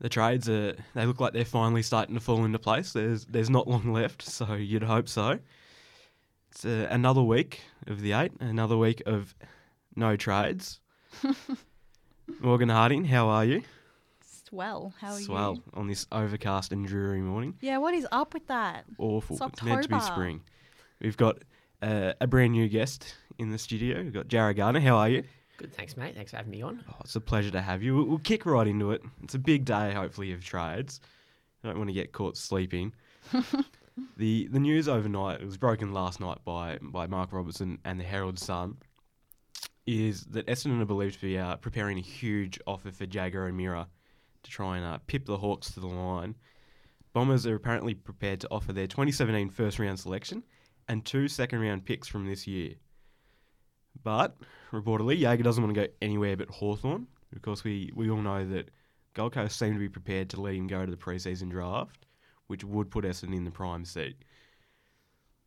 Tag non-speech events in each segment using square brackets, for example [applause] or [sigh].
the trades are they look like they're finally starting to fall into place. There's there's not long left, [laughs] so you'd hope so. It's uh, another week of the eight, another week of no trades. [laughs] Morgan Harding, how are you? Swell. How are you? Swell you? on this overcast and dreary morning. Yeah, what is up with that? Awful. It's It's meant to be spring. We've got uh, a brand new guest in the studio. We've got Jarrad Gardner. How are you? Good, thanks, mate. Thanks for having me on. Oh, it's a pleasure to have you. We'll, we'll kick right into it. It's a big day, hopefully, of trades. I don't want to get caught sleeping. [laughs] the The news overnight, it was broken last night by by Mark Robinson and the Herald Sun, is that Essendon are believed to be uh, preparing a huge offer for Jaeger O'Meara to try and uh, pip the Hawks to the line. Bombers are apparently prepared to offer their 2017 first round selection and two second round picks from this year. But reportedly, Jaeger doesn't want to go anywhere but Hawthorn. Of course, we, we all know that Gold Coast seem to be prepared to let him go to the preseason draft, which would put Essendon in the prime seat.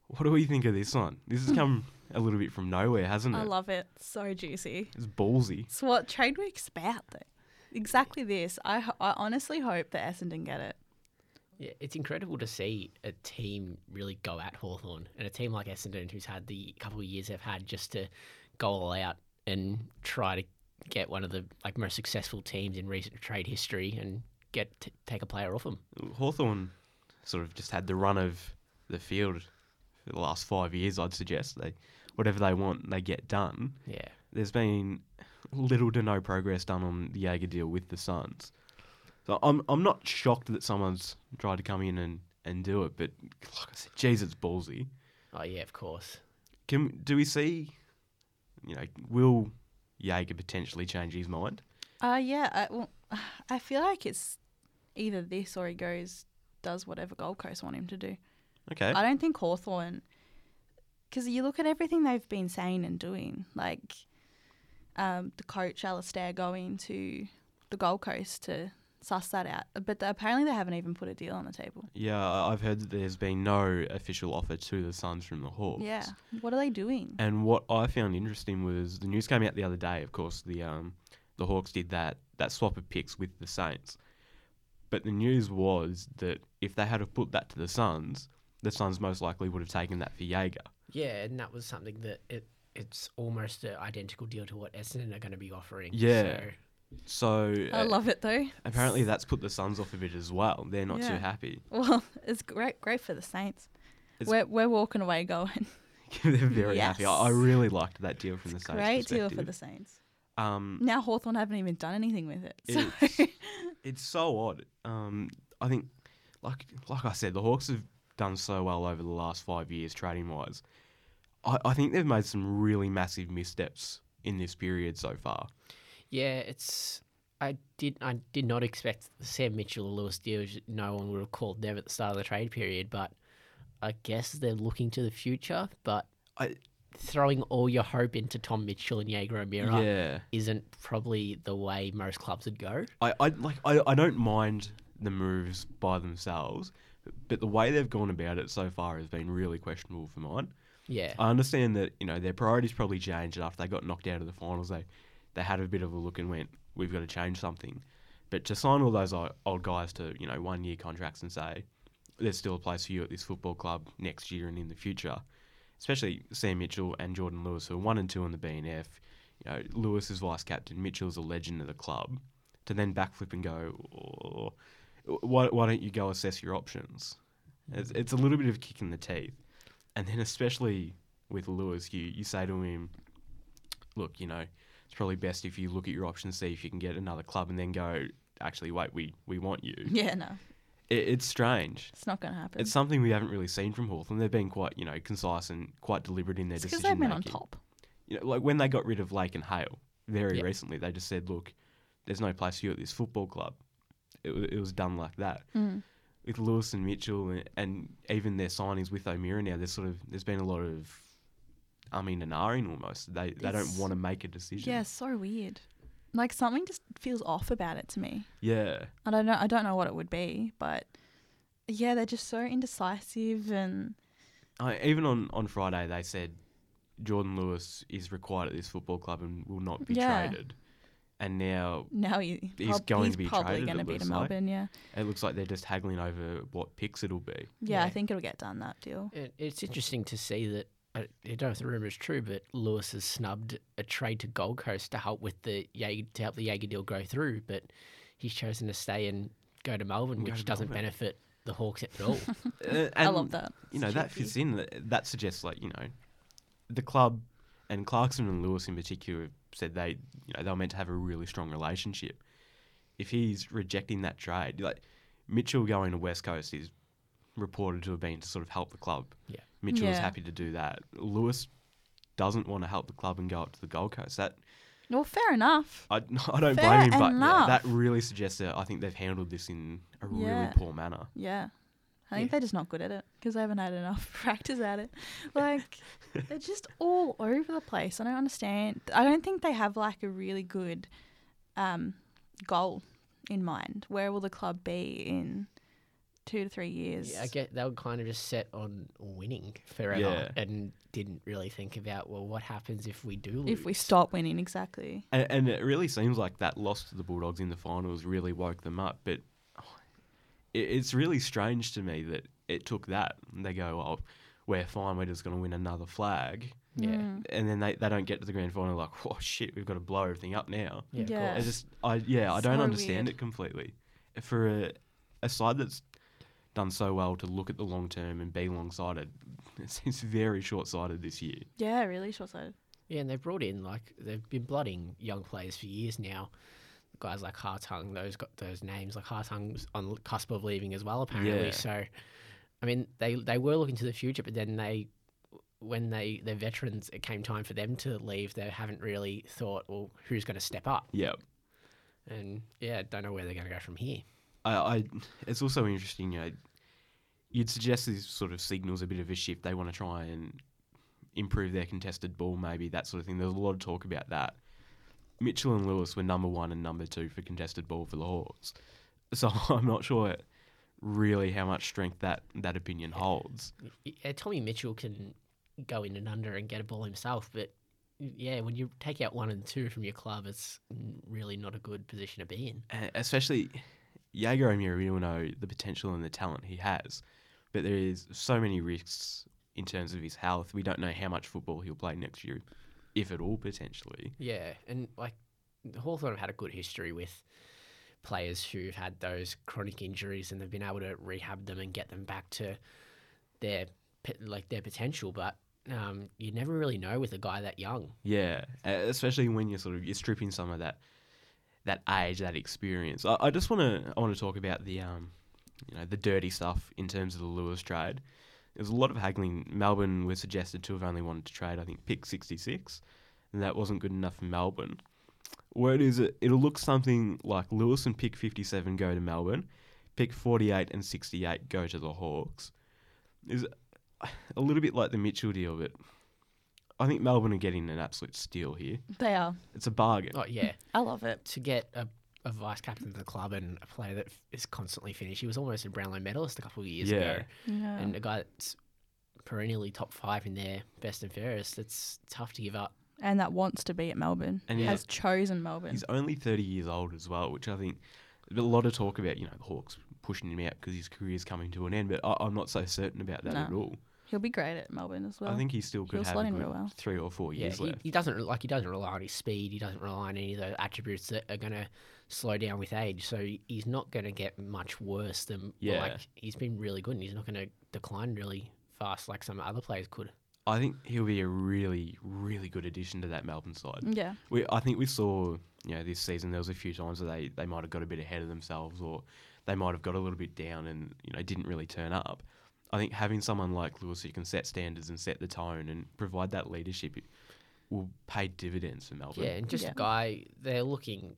What do we think of this one? This has [laughs] come a little bit from nowhere, hasn't it? I love it. So juicy. it's ballsy. It's what Trade Week's about, though. Exactly this. I, I honestly hope that Essendon get it. Yeah, it's incredible to see a team really go at Hawthorn and a team like Essendon, who's had the couple of years they've had just to go all out and try to get one of the like most successful teams in recent trade history and get t- take a player off them. Hawthorn sort of just had the run of the field for the last five years, I'd suggest. They whatever they want, they get done. Yeah, there's been little to no progress done on the Jaeger deal with the Suns. So I'm I'm not shocked that someone's tried to come in and, and do it, but like I said, geez, it's ballsy. oh yeah, of course. Can do we see, you know, will Jaeger potentially change his mind? Uh, yeah. I, well, [sighs] I feel like it's either this or he goes, does whatever Gold Coast want him to do. Okay, I don't think Hawthorn, because you look at everything they've been saying and doing, like um, the coach Alastair going to the Gold Coast to suss that out. But apparently they haven't even put a deal on the table. yeah, I- I've heard that there's been no official offer to the Suns from the Hawks. Yeah. What are they doing? And what I found interesting was the news came out the other day. Of course, the um, the Hawks did that that swap of picks with the Saints, but the news was that if they had have put that to the Suns, the Suns most likely would have taken that for Jaeger. Yeah, and that was something that it it's almost an identical deal to what Essendon are going to be offering. Yeah. So, So I uh, love it though. apparently that's put the Suns off a bit as well. They're not too happy. Well, [laughs] it's great, great for the Saints. It's- We're we're walking away going. [laughs] They're very happy. I, I really liked that deal from the Saints. Great deal for the Saints. Um, Now Hawthorn haven't even done anything with it. So It's- [laughs] it's so odd. Um, I think, like like I said, the Hawks have done so well over the last five years trading wise. I, I think they've made some really massive missteps in this period so far. Yeah, it's. I did. I did not expect Sam Mitchell or Lewis deals. No one would have called them at the start of the trade period, but I guess they're looking to the future. But I throwing all your hope into Tom Mitchell and Jaeger O'Meara yeah, isn't probably the way most clubs would go. I, I like I, I don't mind the moves by themselves, but the way they've gone about it so far has been really questionable for mine. Yeah, I understand that you know their priorities probably changed after they got knocked out of the finals. They they had a bit of a look and went, "We've got to change something." But to sign all those old guys to you know one year contracts and say there's still a place for you at this football club next year and in the future, especially Sam Mitchell and Jordan Lewis, who are one and two in the BNF. You know, Lewis is vice captain, Mitchell's a legend of the club. To then backflip and go, oh, why, why don't you go assess your options? It's, it's a little bit of a kick in the teeth. And then especially with Lewis, you, you say to him, look, you know, it's probably best if you look at your options, see if you can get another club, and then go, actually, wait, we, we want you. [laughs] yeah, no, It, it's strange. it's not going to happen. It's something we haven't really seen from Hawthorn. They've been quite, you know, concise and quite deliberate in their because decision they've been on top. You know, like when they got rid of Lake and Hale very Yeah. recently, they just said, look, there's no place for you at this football club. It, it was done like that. Mm. With Lewis and Mitchell and, and even their signings with O'Meara now, there's sort of there's been a lot of I mean an ahhing almost. They they don't want to make a decision. Yeah, so weird. Like something just feels off about it to me. Yeah. I don't know. I don't know what it would be, but yeah, they're just so indecisive and I, even on, on Friday they said Jordan Lewis is required at this football club and will not be Yeah. traded. and now Now he, He's prob- going he's to be probably going to be to looks like. Melbourne. Yeah. it looks like they're just haggling over what picks it'll be. yeah, I think it'll get done that deal. It, it's interesting to see that. I I don't know if the rumor is true, but Lewis has snubbed a trade to Gold Coast to help with the Jaeger, to help the Jaeger deal go through, but he's chosen to stay and go to Melbourne, Go which to doesn't Melbourne. benefit the Hawks at all. [laughs] Uh, I love that. You know that fits in. That- That suggests like you know, the club and Clarkson and Lewis in particular said they you know they were meant to have a really strong relationship. If he's rejecting that trade, like Mitchell going to West Coast is reported to have been to sort of help the club. Yeah. Mitchell is Yeah. happy to do that. Lewis doesn't want to help the club and go up to the Gold Coast. That Well, fair enough. I, [laughs] I don't Fair blame him, but enough. that really suggests that I think they've handled this in a really poor manner. Yeah. I think Yeah. they're just not good at it because they haven't had enough [laughs] practice at it. Like, [laughs] they're just all over the place. I don't understand. I don't think they have like a really good um, goal in mind. Where will the club be in two to three years? yeah, I get they were kind of just set on winning forever Yeah. and didn't really think about well, what happens if we do lose? if we stop winning, exactly. And, and it really seems like that loss to the Bulldogs in the finals really woke them up. But oh, it, it's really strange to me that it took that. They go, well, we're fine, we're just going to win another flag. Yeah. Mm. And then they, they don't get to the grand final, like, oh shit, we've got to blow everything up now. Yeah, of Yeah. I just, I yeah, I don't So understand weird. it completely. For a, a side that's done so well to look at the long term and be long sighted, [laughs] it seems very short sighted this year. Yeah, really short sighted. Yeah, and they've brought in like they've been blooding young players for years now. Guys like Hartung, those got those names like Hartung's on the cusp of leaving as well, apparently. Yeah. So, I mean, they they were looking to the future, but then they, when they they're veterans, it came time for them to leave. They haven't really thought, well, who's going to step up? Yeah. And yeah, don't know where they're going to go from here. I, I it's also interesting, you know, you'd suggest this sort of signals a bit of a shift. They want to try and improve their contested ball, maybe that sort of thing. There's a lot of talk about that. Mitchell and Lewis were number one and number two for contested ball for the Hawks, [laughs] so I'm not sure really how much strength that that opinion holds. Yeah, Tommy Mitchell can go in and under and get a ball himself, but yeah, when you take out one and two from your club, it's really not a good position to be in. Uh, especially Jaeger O'Meara, we all know the potential and the talent he has, but there is so many risks in terms of his health. We don't know how much football he'll play next year, if at all, potentially. Yeah, and like Hawthorn have had a good history with players who've had those chronic injuries and they've been able to rehab them and get them back to their like their potential, but um, you never really know with a guy that young. Yeah, especially when you're sort of you're stripping some of that that age, that experience. I, I just want to I want to talk about the um you know the dirty stuff in terms of the Lewis trade. There's a lot of haggling. Melbourne was suggested to have only wanted to trade I think pick 66, and that wasn't good enough for Melbourne. Word is it it'll look something like Lewis and pick 57 go to Melbourne, pick 48 and 68 go to the Hawks. Is [sighs] a little bit like the Mitchell deal, but I think Melbourne are getting an absolute steal here. They are. It's a bargain. Oh yeah, [laughs] I love it. to get a, a vice captain of the club and a player that is constantly finished. He was almost a Brownlow medalist a couple of years Yeah. ago, Yeah. and a guy that's perennially top five in their best and fairest. It's tough to give up. and that wants to be at Melbourne. And has chosen Melbourne. He's only 30 years old as well, which I think a lot of talk about, you know, the Hawks pushing him out because his career's coming to an end, but I, I'm not so certain about that No. at all. He'll be great at Melbourne as well. I think he still could he'll have slot a in good real well. three or four Yeah, years he, left. he doesn't like he doesn't rely on his speed. He doesn't rely on any of the attributes that are going to slow down with age. So he's not going to get much worse than Yeah. like he's been really good, and he's not going to decline really fast like some other players could. I think he'll be a really, really good addition to that Melbourne side. Yeah. We, I think we saw, you know, this season there was a few times where they, they might have got a bit ahead of themselves or they might have got a little bit down and, you know, didn't really turn up. I think having someone like Lewis who can set standards and set the tone and provide that leadership will pay dividends for Melbourne. Yeah, and just Yeah. a guy they're looking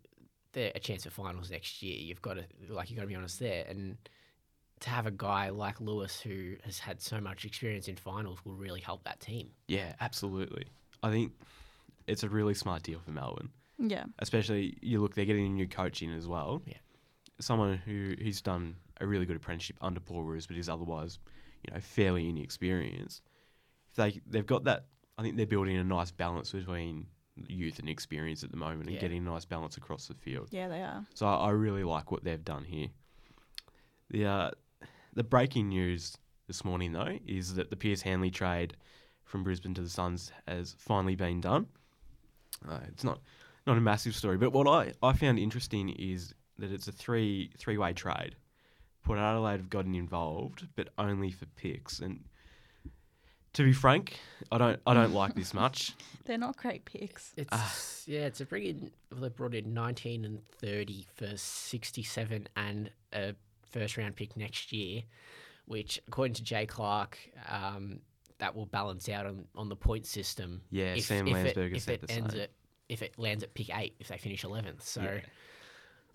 they're a chance for finals next year. You've got to like you've got to be honest there, and to have a guy like Lewis who has had so much experience in finals will really help that team. Yeah, absolutely. I think it's a really smart deal for Melbourne. Yeah. Especially you look, they're getting a new coach in as well. Yeah. Someone who who's done a really good apprenticeship under Paul Roos, but is otherwise, you know, fairly inexperienced. If they they've got that, I think they're building a nice balance between youth and experience at the moment and Yeah. getting a nice balance across the field. Yeah, they are. So I, I really like what they've done here. The uh, the breaking news this morning though is that the Pearce Hanley trade from Brisbane to the Suns has finally been done. Uh, it's not not a massive story, but what I, I found interesting is that it's a three three way trade. Port Adelaide have gotten involved, but only for picks. And to be frank, I don't I don't like this [laughs] much. They're not great picks. It's Ah. yeah, it's a bring in. Well, they brought in nineteen and thirty for sixty-seven and a first-round pick next year, which, according to Jay Clark, um, that will balance out on, on the point system. Yeah, if, Sam if Landsberger it, if said it the ends same. at if it lands at pick eight if they finish eleventh. So Yeah.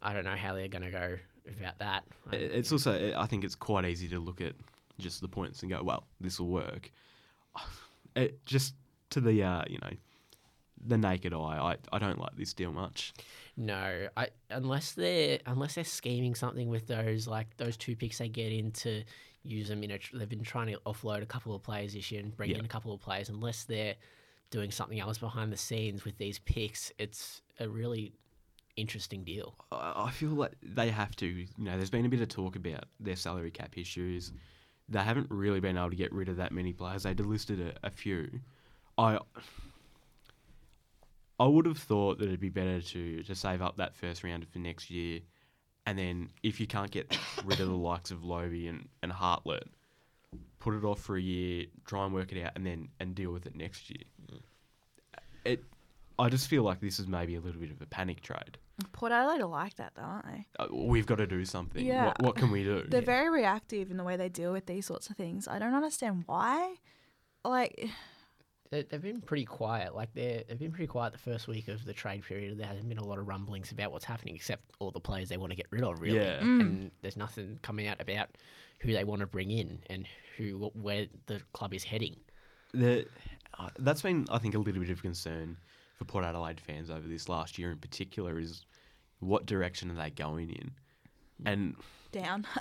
I don't know how they're going to go about that. I- It's also, I think it's quite easy to look at just the points and go, well, this will work. [sighs] It, just to the, uh, you know, the naked eye, I, I don't like this deal much. No, I unless they're unless they're scheming something with those like those two picks they get in to use them in a. They've been trying to offload a couple of players this year and bring Yeah. in a couple of players. Unless they're doing something else behind the scenes with these picks, it's a really interesting deal. I I feel like they have to, you know, there's been a bit of talk about their salary cap issues. They haven't really been able to get rid of that many players. They delisted a, a few. I I would have thought that it'd be better to, to save up that first round for next year, and then if you can't get rid of the likes of Lobbe and, and Hartlett, put it off for a year, try and work it out, and then and deal with it next year. Mm. It, I just feel like this is maybe a little bit of a panic trade. Port Adelaide are like that, though, aren't they? Uh, we've got to do something. Yeah. What, what can we do? They're very reactive in the way they deal with these sorts of things. I don't understand why. Like, They, they've been pretty quiet. Like they they've been pretty quiet the first week of the trade period. There hasn't been a lot of rumblings about what's happening, except all the players they want to get rid of. Really, Yeah. Mm. and there's nothing coming out about who they want to bring in and who where the club is heading. The, uh, that's been, I think, a little bit of concern for Port Adelaide fans over this last year in particular is what direction are they going in? And down. [laughs]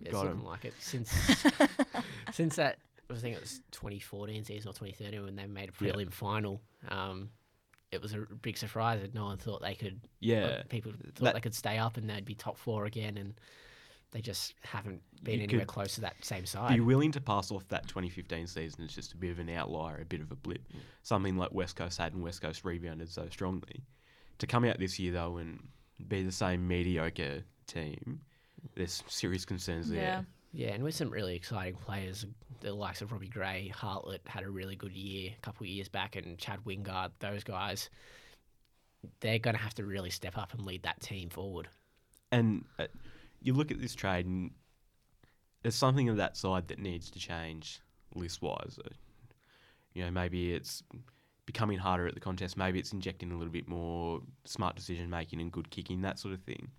It's [laughs] Got looking 'em. like it since [laughs] since that. I think it was 2014 season or 2013 when they made a Yeah. prelim final. Um, it was a big surprise that no one thought they could. yeah, people thought that- they could stay up and they'd be top four again, and they just haven't been You anywhere close to that same side. be side. willing to pass off that 2015 season as just a bit of an outlier, a bit of a blip. Mm. Something like West Coast had and West Coast rebounded so strongly. To come out this year, though, and be the same mediocre team, there's serious concerns yeah. there. Yeah, and with some really exciting players, the likes of Robbie Gray, Hartlett had a really good year a couple of years back, and Chad Wingard, those guys, they're going to have to really step up and lead that team forward. And uh, you look at this trade, and there's something of that side that needs to change list wise. Uh, you know, maybe it's becoming harder at the contest. Maybe it's injecting a little bit more smart decision making and good kicking, that sort of thing.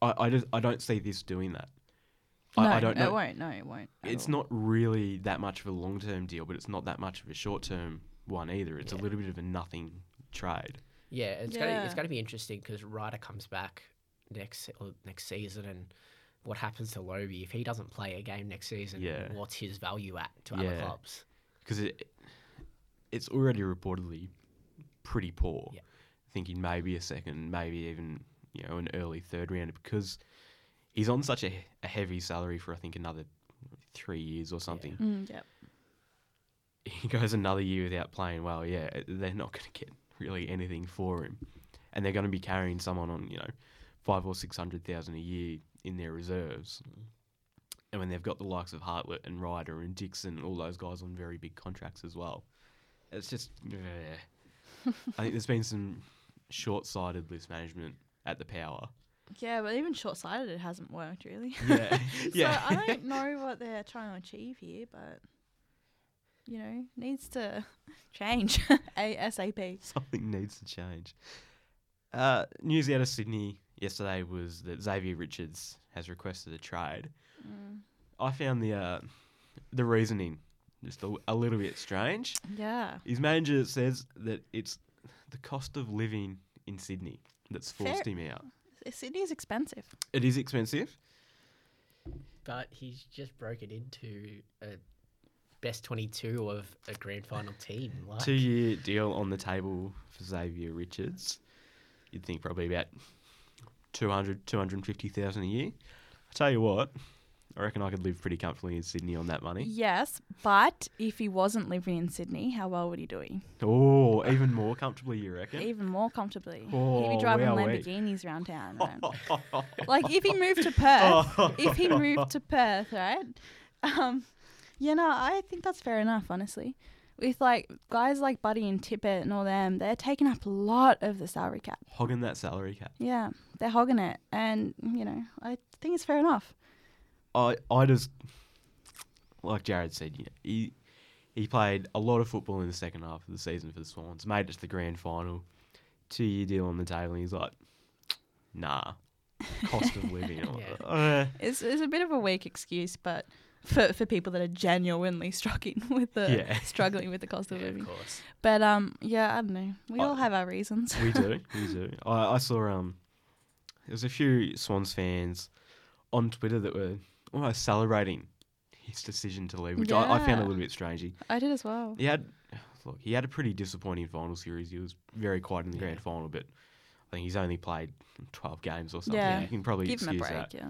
I, I just I don't see this doing that. no, I, I don't it won't. No, it won't. It's all. not really that much of a long term deal, but it's not that much of a short term one either. It's Yeah. a little bit of a nothing trade. Yeah, it's gonna it's Yeah. gonna be interesting because Ryder comes back next next season, and what happens to Lobbe if he doesn't play a game next season? Yeah. what's his value at to other clubs? because it it's already reportedly pretty poor. Yeah. Thinking maybe a second, maybe even you know an early third round because he's on such a, a heavy salary for I think another three years or something. Mm, yep. [laughs] He goes another year without playing well. Yeah, they're not going to get really anything for him, and they're going to be carrying someone on you know five or six hundred thousand a year in their reserves. And when they've got the likes of Hartlett and Ryder and Dixon, and all those guys on very big contracts as well, it's just. eh. I think there's been some short-sighted list management at the power. Yeah, but even short sighted, it hasn't worked really. Yeah, [laughs] yeah. So I don't know what they're trying to achieve here, but you know, needs to [laughs] change [laughs] ASAP. Something needs to change. Uh, news out of Sydney yesterday was that Xavier Richards has requested a trade. Mm. I found the uh, the reasoning just a, a little bit strange. Yeah. His manager says that it's the cost of living in Sydney that's forced Fair. him out. Sydney's expensive. It is expensive. But he's just broken into a best 22 of a grand final team. Like, Two year deal on the table for Xavier Richards. You'd think probably about 200, 250,000 a year. I tell you what, I reckon I could live pretty comfortably in Sydney on that money. Yes, but if he wasn't living in Sydney, how well would he doing? Oh, even more comfortably, you reckon? Even more comfortably. He'd Oh, be driving wowee. Lamborghinis around town. Right? [laughs] like if he moved to Perth, if he moved to [laughs] Perth, right? Um, you know, I think that's fair enough, honestly. With like guys like Buddy and Tippett and all them, they're taking up a lot of the salary cap. Hogging that salary cap. Yeah, they're hogging it, and you know, I think it's fair enough. I I just like Jarrad said, you know, he he played a lot of football in the second half of the season for the Swans, made it to the grand final, two year deal on the table, and he's like, nah, cost of living. I'm [laughs] like, Yeah. "Uh, It's, it's a bit of a weak excuse, but for for people that are genuinely [laughs] struggling with the Yeah. [laughs] struggling with the cost of yeah, living. of course. But um, yeah, I don't know. We I- all have our reasons. we do, [laughs] we do. I, I saw um, there was a few Swans fans on Twitter that were almost celebrating his decision to leave, which I, I found a little bit strange. He, I did as well. he had look, he had a pretty disappointing final series. He was very quiet in the Yeah. grand final, but I think he's only played twelve games or something. Yeah. You can probably Give him a excuse break, that. yeah.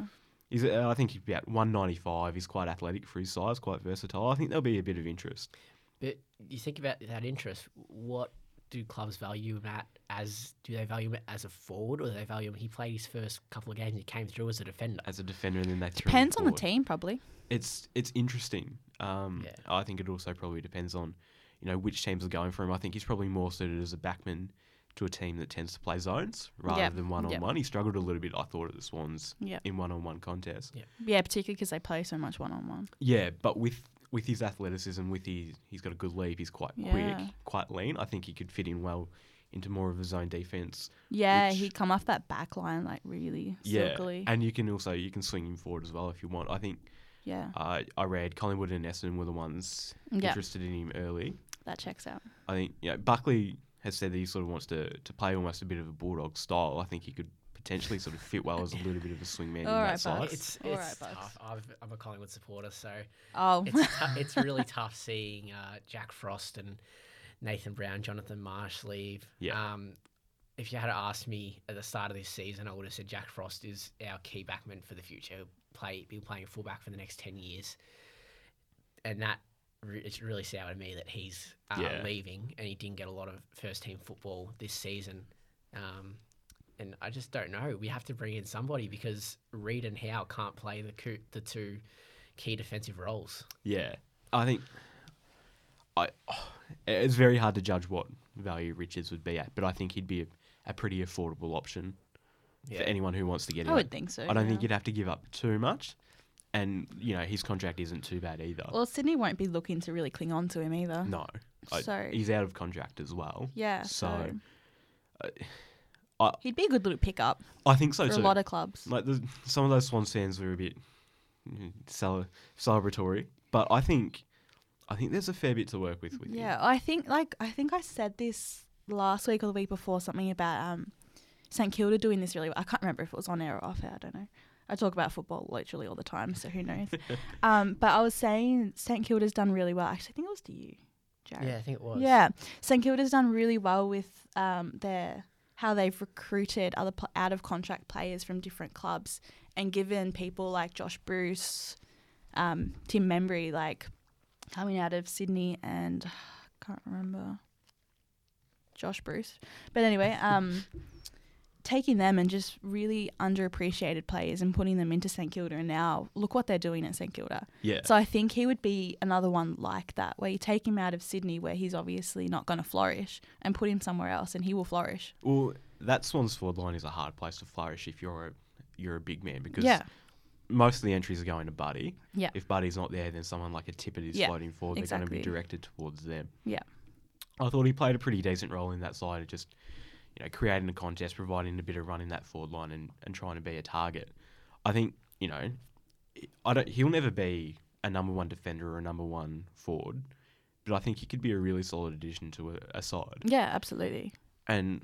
He's uh, I think he's about one ninety five. He's quite athletic for his size, quite versatile. I think there'll be a bit of interest. But you think about that interest. What do clubs value him at? As do they value him as a forward, or do they value him? He played his first couple of games. And he came through as a defender. As a defender, and then they Depends on the team, probably. it's it's interesting. Um, Yeah. I think it also probably depends on, you know, which teams are going for him. I think he's probably more suited as a backman to a team that tends to play zones rather Yep, than one on one. He struggled a little bit, I thought, at the Swans Yep. in one on one contests. Yeah, particularly because they play so much one on one. Yeah, but with with his athleticism, with his he's got a good leap. He's quite Yeah. quick, quite lean. I think he could fit in well into more of a zone defense. Yeah, Which- he'd come off that back line like really Yeah, silkily. and you can also you can swing him forward as well if you want. I think Yeah, uh, I read Collingwood and Essendon were the ones yeah, interested in him early. that checks out. I think yeah, Buckley has said that he sort of wants to, to play almost a bit of a bulldog style. I think he could potentially sort of fit well as a little bit of a swingman in All that right, side. Bucks. It's All it's right, tough. I've, I'm a Collingwood supporter, so Oh, it's tou- [laughs] it's really tough seeing uh, Jack Frost and Nathan Brown, Jonathan Marsh leave. Yeah. Um, if you had asked me at the start of this season, I would have said Jack Frost is our key backman for the future. He'll play, be playing fullback for the next ten years, and that re- it's really sour to me that he's uh, Yeah. leaving and he didn't get a lot of first team football this season. Um, and I just don't know. We have to bring in somebody because Reid and Howe can't play the coo- the two key defensive roles. yeah, I think I [sighs] it's very hard to judge what value Richards would be at, but I think he'd be a, a pretty affordable option for anyone who wants to get in. I him. would think so. I don't think you'd have to give up too much, and you know his contract isn't too bad either. Well, Sydney won't be looking to really cling on to him either. no, I- So he's out of contract as well. yeah, So, so, I- he'd be a good little pickup I think so for too. a lot of clubs. Like the, some of those Swans fans were a bit cele- celebratory, but I think I think there's a fair bit to work with with him. Yeah, I think like I think I said this last week or the week before something about um St Kilda doing this really well. I can't remember if it was on air or off air. I don't know. I talk about football literally all the time, so who knows? [laughs] um, but I was saying St Kilda's done really well. Actually, I think it was to you, Jarrad. Yeah, I think it was. Yeah, St Kilda's done really well with um, their how they've recruited other pl- out of contract players from different clubs and given people like Josh Bruce, um, Tim Membrey, like coming out of Sydney and [sighs] can't remember Josh Bruce, but anyway, um, [laughs] taking them and just really underappreciated players and putting them into St Kilda, and now look what they're doing at St Kilda. yeah, So I think he would be another one like that, where you take him out of Sydney, where he's obviously not going to flourish, and put him somewhere else, and he will flourish. Well, that Swans forward line is a hard place to flourish if you're a you're a big man because yeah, most of the entries are going to Buddy. Yeah. If Buddy's not there, then someone like a Tippett is Yeah, floating forward. They're going to be directed towards them. Yeah. I thought he played a pretty decent role in that side of just, you know, creating a contest, providing a bit of run in that forward line and, and trying to be a target. I think, you know, I don't he'll never be a number one defender or a number one forward, but I think he could be a really solid addition to a, a side. yeah, absolutely. And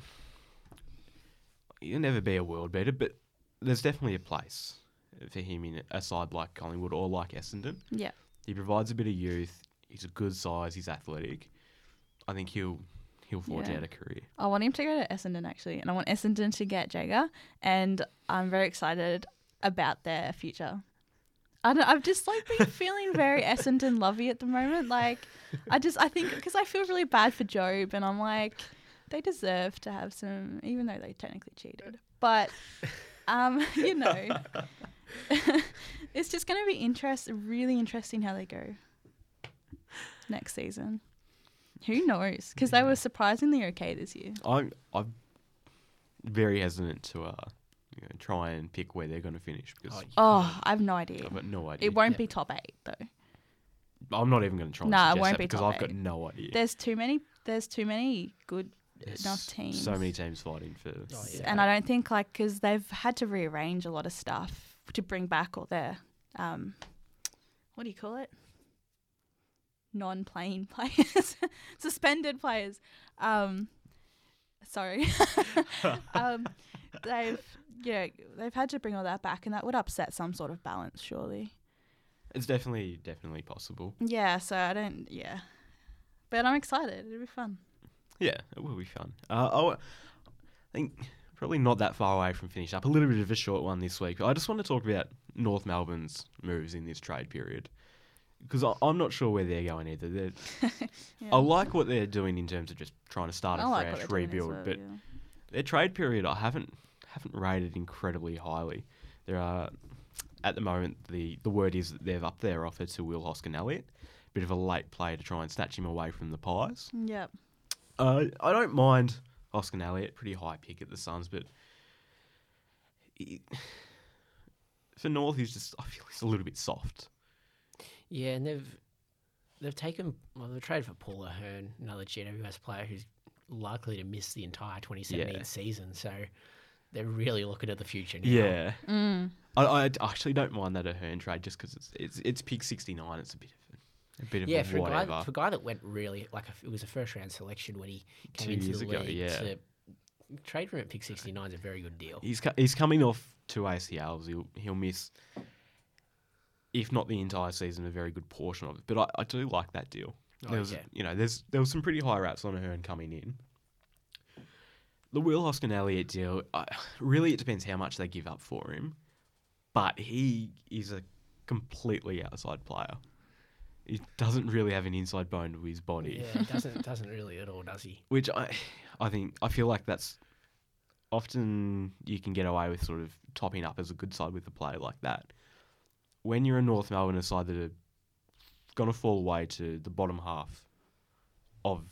he'll never be a world beater, but there's definitely a place for him in a side like Collingwood or like Essendon. Yeah, He provides a bit of youth. he's a good size. He's athletic. I think he'll he'll forge Yeah. out a career. I want him to go to Essendon actually, and I want Essendon to get Jaeger, and I'm very excited about their future. I don't, I've just like been [laughs] feeling very Essendon lovey at the moment. Like, I just I think because I feel really bad for Job, and I'm like, they deserve to have some, even though they technically cheated. But, um, [laughs] you know, [laughs] it's just going to be interest, really interesting how they go next season. Who knows? Because they were surprisingly okay this year. I'm I'm very hesitant to uh you know, try and pick where they're going to finish because Oh, Oh. I have no idea. I've got no idea. It won't Yeah. be top eight though. I'm not even going to try. And Nah, it suggest won't that be because top I've got eight. no idea. There's too many. There's too many good There's enough teams. So many teams fighting for. Oh, yeah. and I don't think like because they've had to rearrange a lot of stuff to bring back all their um, what do you call it? Non-playing [laughs] players, suspended players. Um, sorry. [laughs] um, they've yeah they've had to bring all that back, and that would upset some sort of balance, surely. It's definitely definitely possible. Yeah. So I don't. Yeah. But I'm excited. It'll be fun. Yeah, it will be fun. Uh, oh, I think probably not that far away from finish up. A little bit of a short one this week. I just want to talk about North Melbourne's moves in this trade period because I'm not sure where they're going either. They're, [laughs] Yeah. I like what they're doing in terms of just trying to start I like afresh, they're doing as rebuild, well, but yeah. their trade period I haven't haven't rated incredibly highly. There are at the moment the the word is that they've upped their offer to Will Hoskin Elliott, bit of a late play to try and snatch him away from the Pies. Yep. Uh, I don't mind Hoskin Elliott, pretty high pick at the Suns, but he, [sighs] for North he's just I feel he's a little bit soft. Yeah, and they've they've taken well they've traded for Paul Ahern, another GWS player who's likely to miss the entire 2017 Yeah. season. So they're really looking at the future now. Yeah, Mm. I, I actually don't mind that Ahern trade just because it's it's it's pick sixty nine. It's a bit of a, a bit of Yeah, a for a, guy, for a guy that went really like a, it was a first round selection when he came Two into years the ago, league. yeah. To trade for him at pick 69 is a very good deal. He's co- he's coming off two ACLs. He'll he'll miss, if not the entire season, a very good portion of it. But I, I do like that deal. Oh, there was, yeah. you know, there's there was some pretty high raps on Ahern coming in. The Will Hoskin Elliott deal, I, really, it depends how much they give up for him. But he is a completely outside player. He doesn't really have an inside bone to his body Yeah, doesn't [laughs] doesn't really at all, does he? which I, I think I feel like that's often you can get away with sort of topping up as a good side with a player like that. When you're a North Melbourne side that are going to fall away to the bottom half of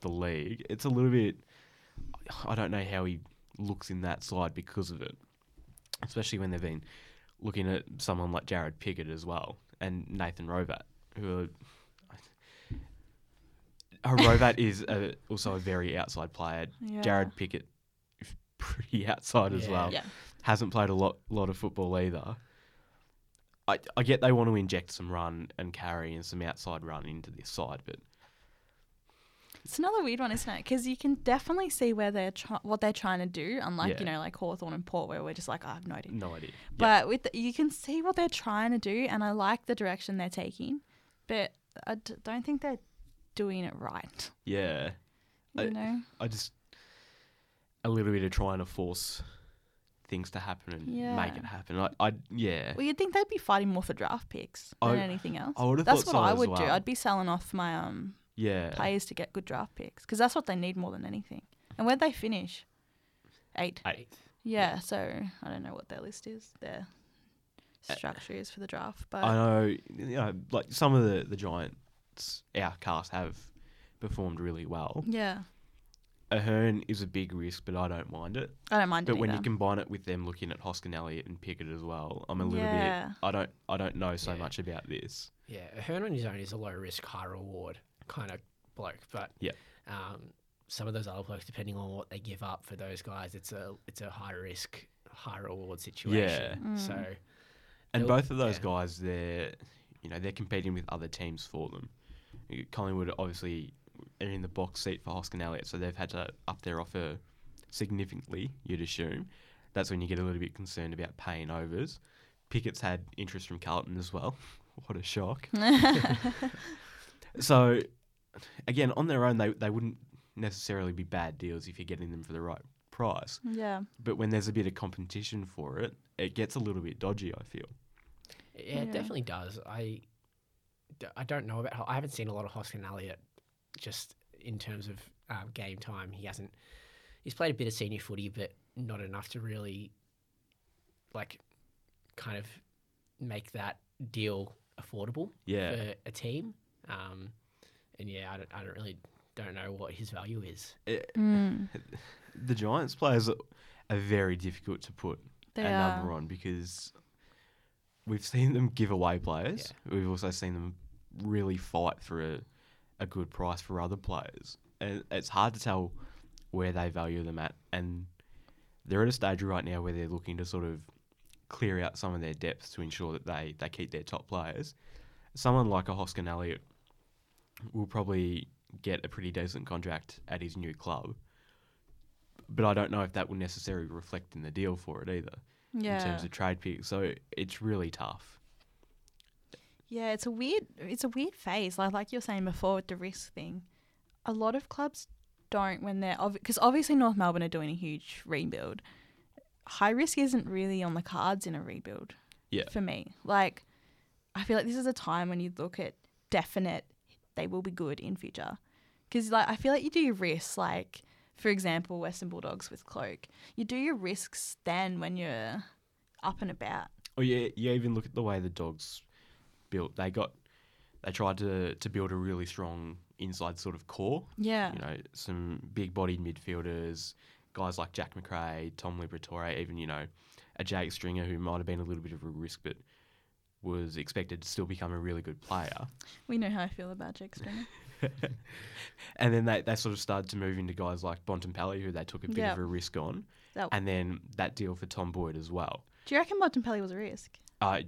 the league, it's a little bit. I don't know how he looks in that side because of it, especially when they've been looking at someone like Jarrod Pickett as well and Nathan Hrovat, who are Hrovat [laughs] is a, also a very outside player. Yeah. Jarrod Pickett, is pretty [laughs] outside as well. Yeah. Hasn't played a lot lot of football either. I, I get they want to inject some run and carry and some outside run into this side, but It's another weird one, isn't it? Because you can definitely see where they're try- what they're trying to do, unlike Yeah. you know like Hawthorn and Port, where we're just like, "Oh, I have no idea. no idea. Yeah. But with the, you can see what they're trying to do, and I like the direction they're taking, but I d- don't think they're doing it right. yeah, You I- know? I just a little bit of trying to force things to happen and make it happen. I, I yeah. Well, you'd think they'd be fighting more for draft picks than I- anything else. I would've That's thought what so I would do. I'd be selling off my um yeah. players to get good draft picks because that's what they need more than anything. And where'd they finish? Eight. Eight. Yeah, so I don't know what their list is, their structure is for the draft, but I know, you know, like some of the the Giants, our cast have performed really well. yeah, Ahern is a big risk, but I don't mind it. I don't mind But it But when you combine it with them looking at Hoskin Elliott and Pickett as well, I'm a little Yeah. bit. I don't. I don't know so Yeah. much about this. Yeah, Ahern on his own is a low risk, high reward kind of bloke, but Yeah. um, some of those other blokes, depending on what they give up for those guys, it's a it's a high risk, high reward situation. Mm. So And both of those yeah. guys, they're you know they're competing with other teams for them. Collingwood obviously are in the box seat for Hoskin Elliott, so they've had to up their offer significantly. You'd assume that's when you get a little bit concerned about paying overs. Pickett's had interest from Carlton as well. [laughs] what a shock! [laughs] So, again, on their own, they, they wouldn't necessarily be bad deals if you're getting them for the right price. Yeah. But when there's a bit of competition for it, it gets a little bit dodgy, I feel. Yeah, Yeah. it definitely does. I, I don't know about. I haven't seen a lot of Hoskin Elliott, just in terms of um, game time. He hasn't. He's played a bit of senior footy, but not enough to really, like, kind of make that deal affordable Yeah. for a team. Um, and yeah, I don't, I don't really don't know what his value is. It- Mm, [laughs] the Giants players are, are very difficult to put they a are. number on because we've seen them give away players. We've also seen them really fight for a, a good price for other players. And it's hard to tell where they value them at. And they're at a stage right now where they're looking to sort of clear out some of their depth to ensure that they, they keep their top players. Someone like a Hoskin Elliott will probably get a pretty decent contract at his new club. But I don't know if that will necessarily reflect in the deal for it either Yeah. in terms of trade picks. So it's really tough. Yeah, it's a weird it's a weird phase. Like like you're saying before with the risk thing. A lot of clubs don't when they're because obviously North Melbourne are doing a huge rebuild. High risk isn't really on the cards in a rebuild. Yeah. For me, like I feel like this is a time when you look at definite they will be good in future. Because like I feel like you do your risks like for example Western Bulldogs with Cloke. You do your risks then when you're up and about. Oh yeah, you even look at the way the dogs built. They got they tried to to build a really strong inside sort of core. Yeah. You know, some big bodied midfielders, guys like Jack Macrae, Tom Liberatore, even you know, a Jake Stringer who might have been a little bit of a risk, but was expected to still become a really good player. We know how I feel about Jake Stringer. [laughs] and then they, they sort of started to move into guys like Bontempelli, who they took a bit Yeah. of a risk on, That- and then that deal for Tom Boyd as well. Do you reckon Bontempelli was a risk? Uh,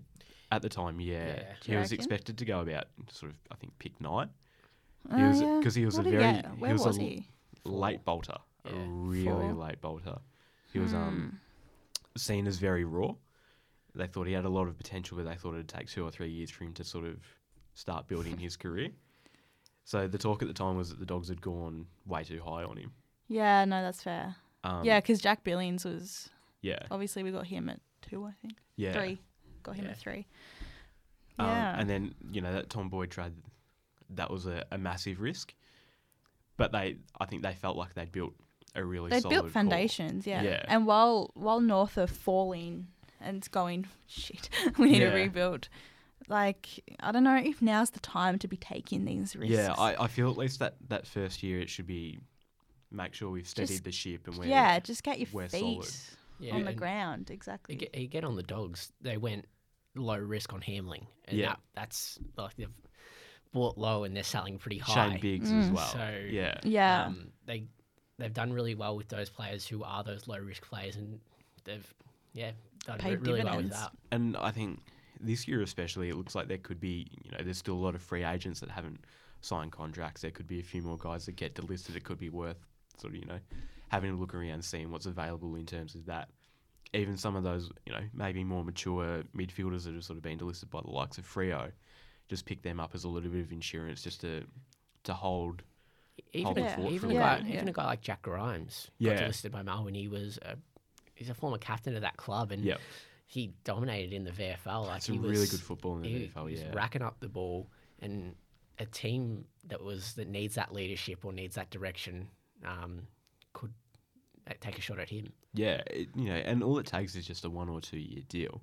at the time, yeah, Yeah. He you was reckon? expected to go about sort of I think pick nine. He Oh, was yeah. because he was What a very he Where was, was, a he? late bolter, a really Four. late bolter. He was um Hmm. seen as very raw. They thought he had a lot of potential, but they thought it'd take two or three years for him to sort of start building [laughs] his career. So the talk at the time was that the dogs had gone way too high on him. Yeah, no, that's fair. Um, yeah, because Jack Billings was yeah, obviously we got him at two, I think. yeah. Three. Got him Yeah. at three. Um, Yeah. and then you know that Tom Boyd trade, that was a, a massive risk. But they, I think they felt like they'd built a really they built foundations, yeah. Yeah. And while while North are falling and going [laughs] shit, we need Yeah. to rebuild. Like I don't know if now's the time to be taking these risks. Yeah, I, I feel at least that that first year it should be make sure we've steadied Just- the ship and we're yeah, just get your feet solid. Yeah, on the and ground. You Exactly. get, you get on the dogs. They went low risk on Hamling, and Yeah. that, that's like they've bought low and they're selling pretty high. Shane Biggs as Mm. well. So yeah, yeah. um, they they've done really well with those players who are those low risk players, and they've yeah done Paid re- really well with that. and I think this year especially, it looks like there could be you know there's still a lot of free agents that haven't signed contracts. There could be a few more guys that get delisted. It could be worth sort of you know having a look around, seeing what's available in terms of that. Even some of those, you know, maybe more mature midfielders that have sort of been delisted by the likes of Freo, just pick them up as a little bit of insurance just to to hold Even Hold a, the even a a guy. Yeah. even a guy like Jack Grimes Yeah. got delisted by Melbourne. He was a, he's a former captain of that club, and Yep. he dominated in the VFL. Like some he really was, good football in the he VFL. was Yeah, racking up the ball, and a team that was that needs that leadership or needs that direction um, could uh, take a shot at him. Yeah, it, you know, and all it takes is just a one or two year deal.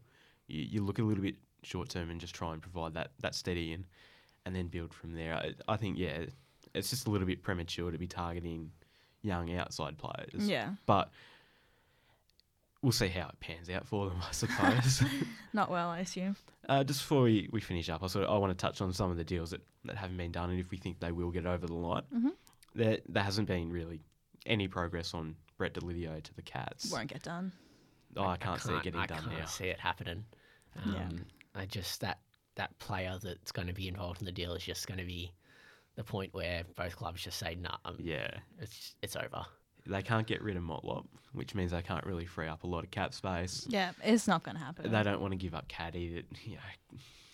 You, you look a little bit short term and just try and provide that, that steady and and then build from there. I, I think yeah, it's just a little bit premature to be targeting young outside players. yeah. but we'll see how it pans out for them, I suppose. [laughs] Not well, I assume. uh, just before we, we finish up, I sort of I want to touch on some of the deals that, that haven't been done and if we think they will get over the line. Mhm. There there hasn't been really any progress on Brett Deledio to the Cats. Won't get done. Oh, I can't, see it getting I done can't now. see it happening. Um, Yeah. I just that that player that's going to be involved in the deal is just going to be the point where both clubs just say, "Nah, um, Yeah, it's it's over." they can't get rid of Motlop, which means they can't really free up a lot of cap space. Yeah, it's not going to happen. They don't want to give up Caddy. That you know,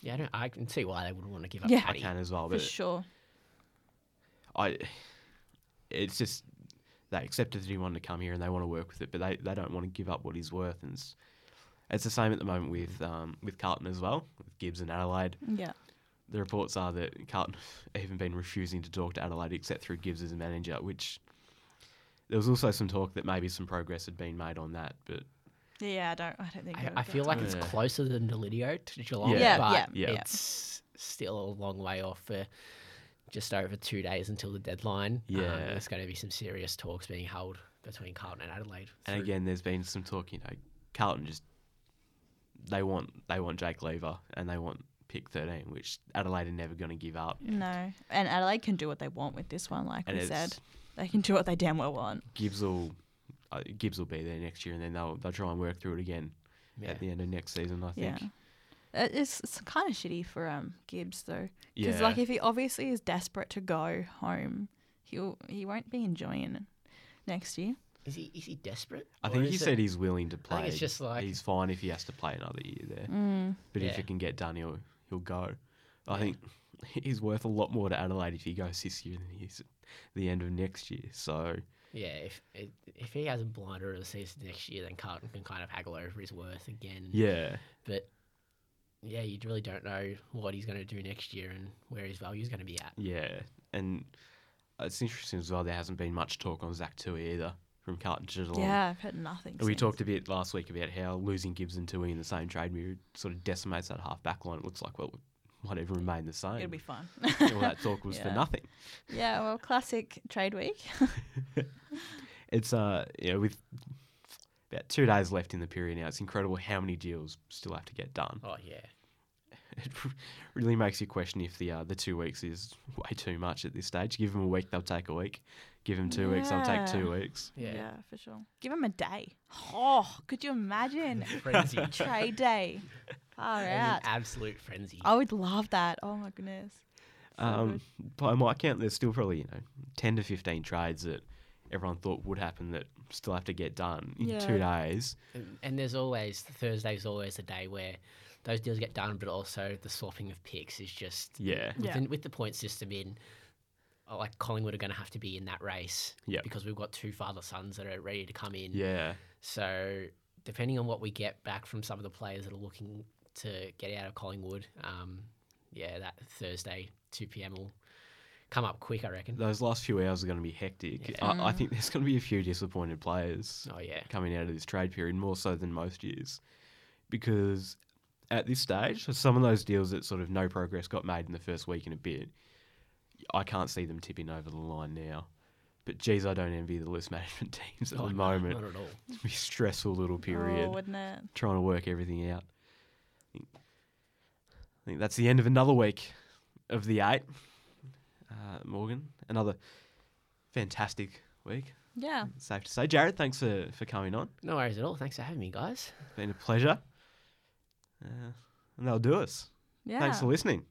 Yeah, I, don't, I can see why they wouldn't want to give up Yeah. I can as well. for sure. I, it's just they accepted that he wanted to come here and they want to work with it, but they, they don't want to give up what he's worth. And it's, it's the same at the moment with um, with Carlton as well, with Gibbs and Adelaide. Yeah. The reports are that Carlton have [laughs] even been refusing to talk to Adelaide except through Gibbs as a manager, which there was also some talk that maybe some progress had been made on that, but Yeah, I don't. I don't think. I, I feel like to- it's Yeah. closer than Deledio to Geelong, Yeah. Yeah, but yeah, yeah. it's still a long way off for just over two days until the deadline. Um, Yeah. there's going to be some serious talks being held between Carlton and Adelaide. And again, there's been some talk. You know, Carlton just they want they want Jake Lever and they want pick 13, which Adelaide are never going to give up. No, and Adelaide can do what they want with this one. Like And we said, they can do what they damn well want. Gibbs will uh, Gibbs will be there next year, and then they'll they'll try and work through it again yeah. at the end of next season. I think. Yeah. It's, it's kind of shitty for um Gibbs though, Yeah. because like if he obviously is desperate to go home, he'll he won't be enjoying it next year. Is he is he desperate? I think he is it- said he's willing to play. think it's just like- he's fine if he has to play another year there, Mm. but if Yeah. it can get done, he'll he'll go. I Yeah. think [laughs] he's worth a lot more to Adelaide if he goes this year than he is at the end of next year. So Yeah, if if- if he has a blinder of the season next year, then Carlton can kind of haggle over his worth again. yeah, But yeah, you really don't know what he's going to do next year and where his value is going to be at. yeah, and it's interesting as well. There hasn't been much talk on Zach Tuohy either from Carlton to Geelong. Yeah, I've heard nothing. And we since. talked a bit last week about how losing Gibbs and Tuohy in the same trade period sort of decimates that half back line. It looks like, well, might even remain the same. It'll be fun. All that talk was for [laughs] nothing. yeah, well, classic trade week. [laughs] It's, uh, you know, with about two days left in the period now, it's incredible how many deals still have to get done. Oh yeah, [laughs] It really makes you question if the uh, the two weeks is way too much at this stage. Give them a week, they'll take a week. Give them two weeks, they'll take two weeks. yeah. for sure. Give them a day. Oh, could you imagine [laughs] Frenzy. [laughs] trade day? Far out. absolute frenzy. I would love that. Oh my goodness. So Um, by my count, there's still probably you know ten to fifteen trades that everyone thought would happen that still have to get done in two days. And, and there's always Thursday's always a day where those deals get done, but also the swapping of picks is just Yeah, Yeah. with the point system in. uh, Like Collingwood are going to have to be in that race, Yep. because we've got two father sons that are ready to come in. yeah, So depending on what we get back from some of the players that are looking to get out of Collingwood, um, yeah, that Thursday two PM will come up quick, I reckon. those last few hours are going to be hectic. Yeah. I, I mm. think there's going to be a few disappointed players Oh yeah, coming out of this trade period, more so than most years, because at this stage, some of those deals that sort of no progress got made in the first week and a bit, I can't see them tipping over the line now. But geez, I don't envy the list [laughs] management teams at Oh, the no, moment. not at all. It's gonna be a stressful little oh, period Oh, wouldn't it? trying to work everything out. I think that's the end of another week of the eight. Uh, Morgan, another fantastic week. Yeah. Safe to say, Jarrad. Thanks for, for coming on. No worries at all. Thanks for having me, guys. It's been a pleasure. Uh, and that'll do us. Yeah. Thanks for listening.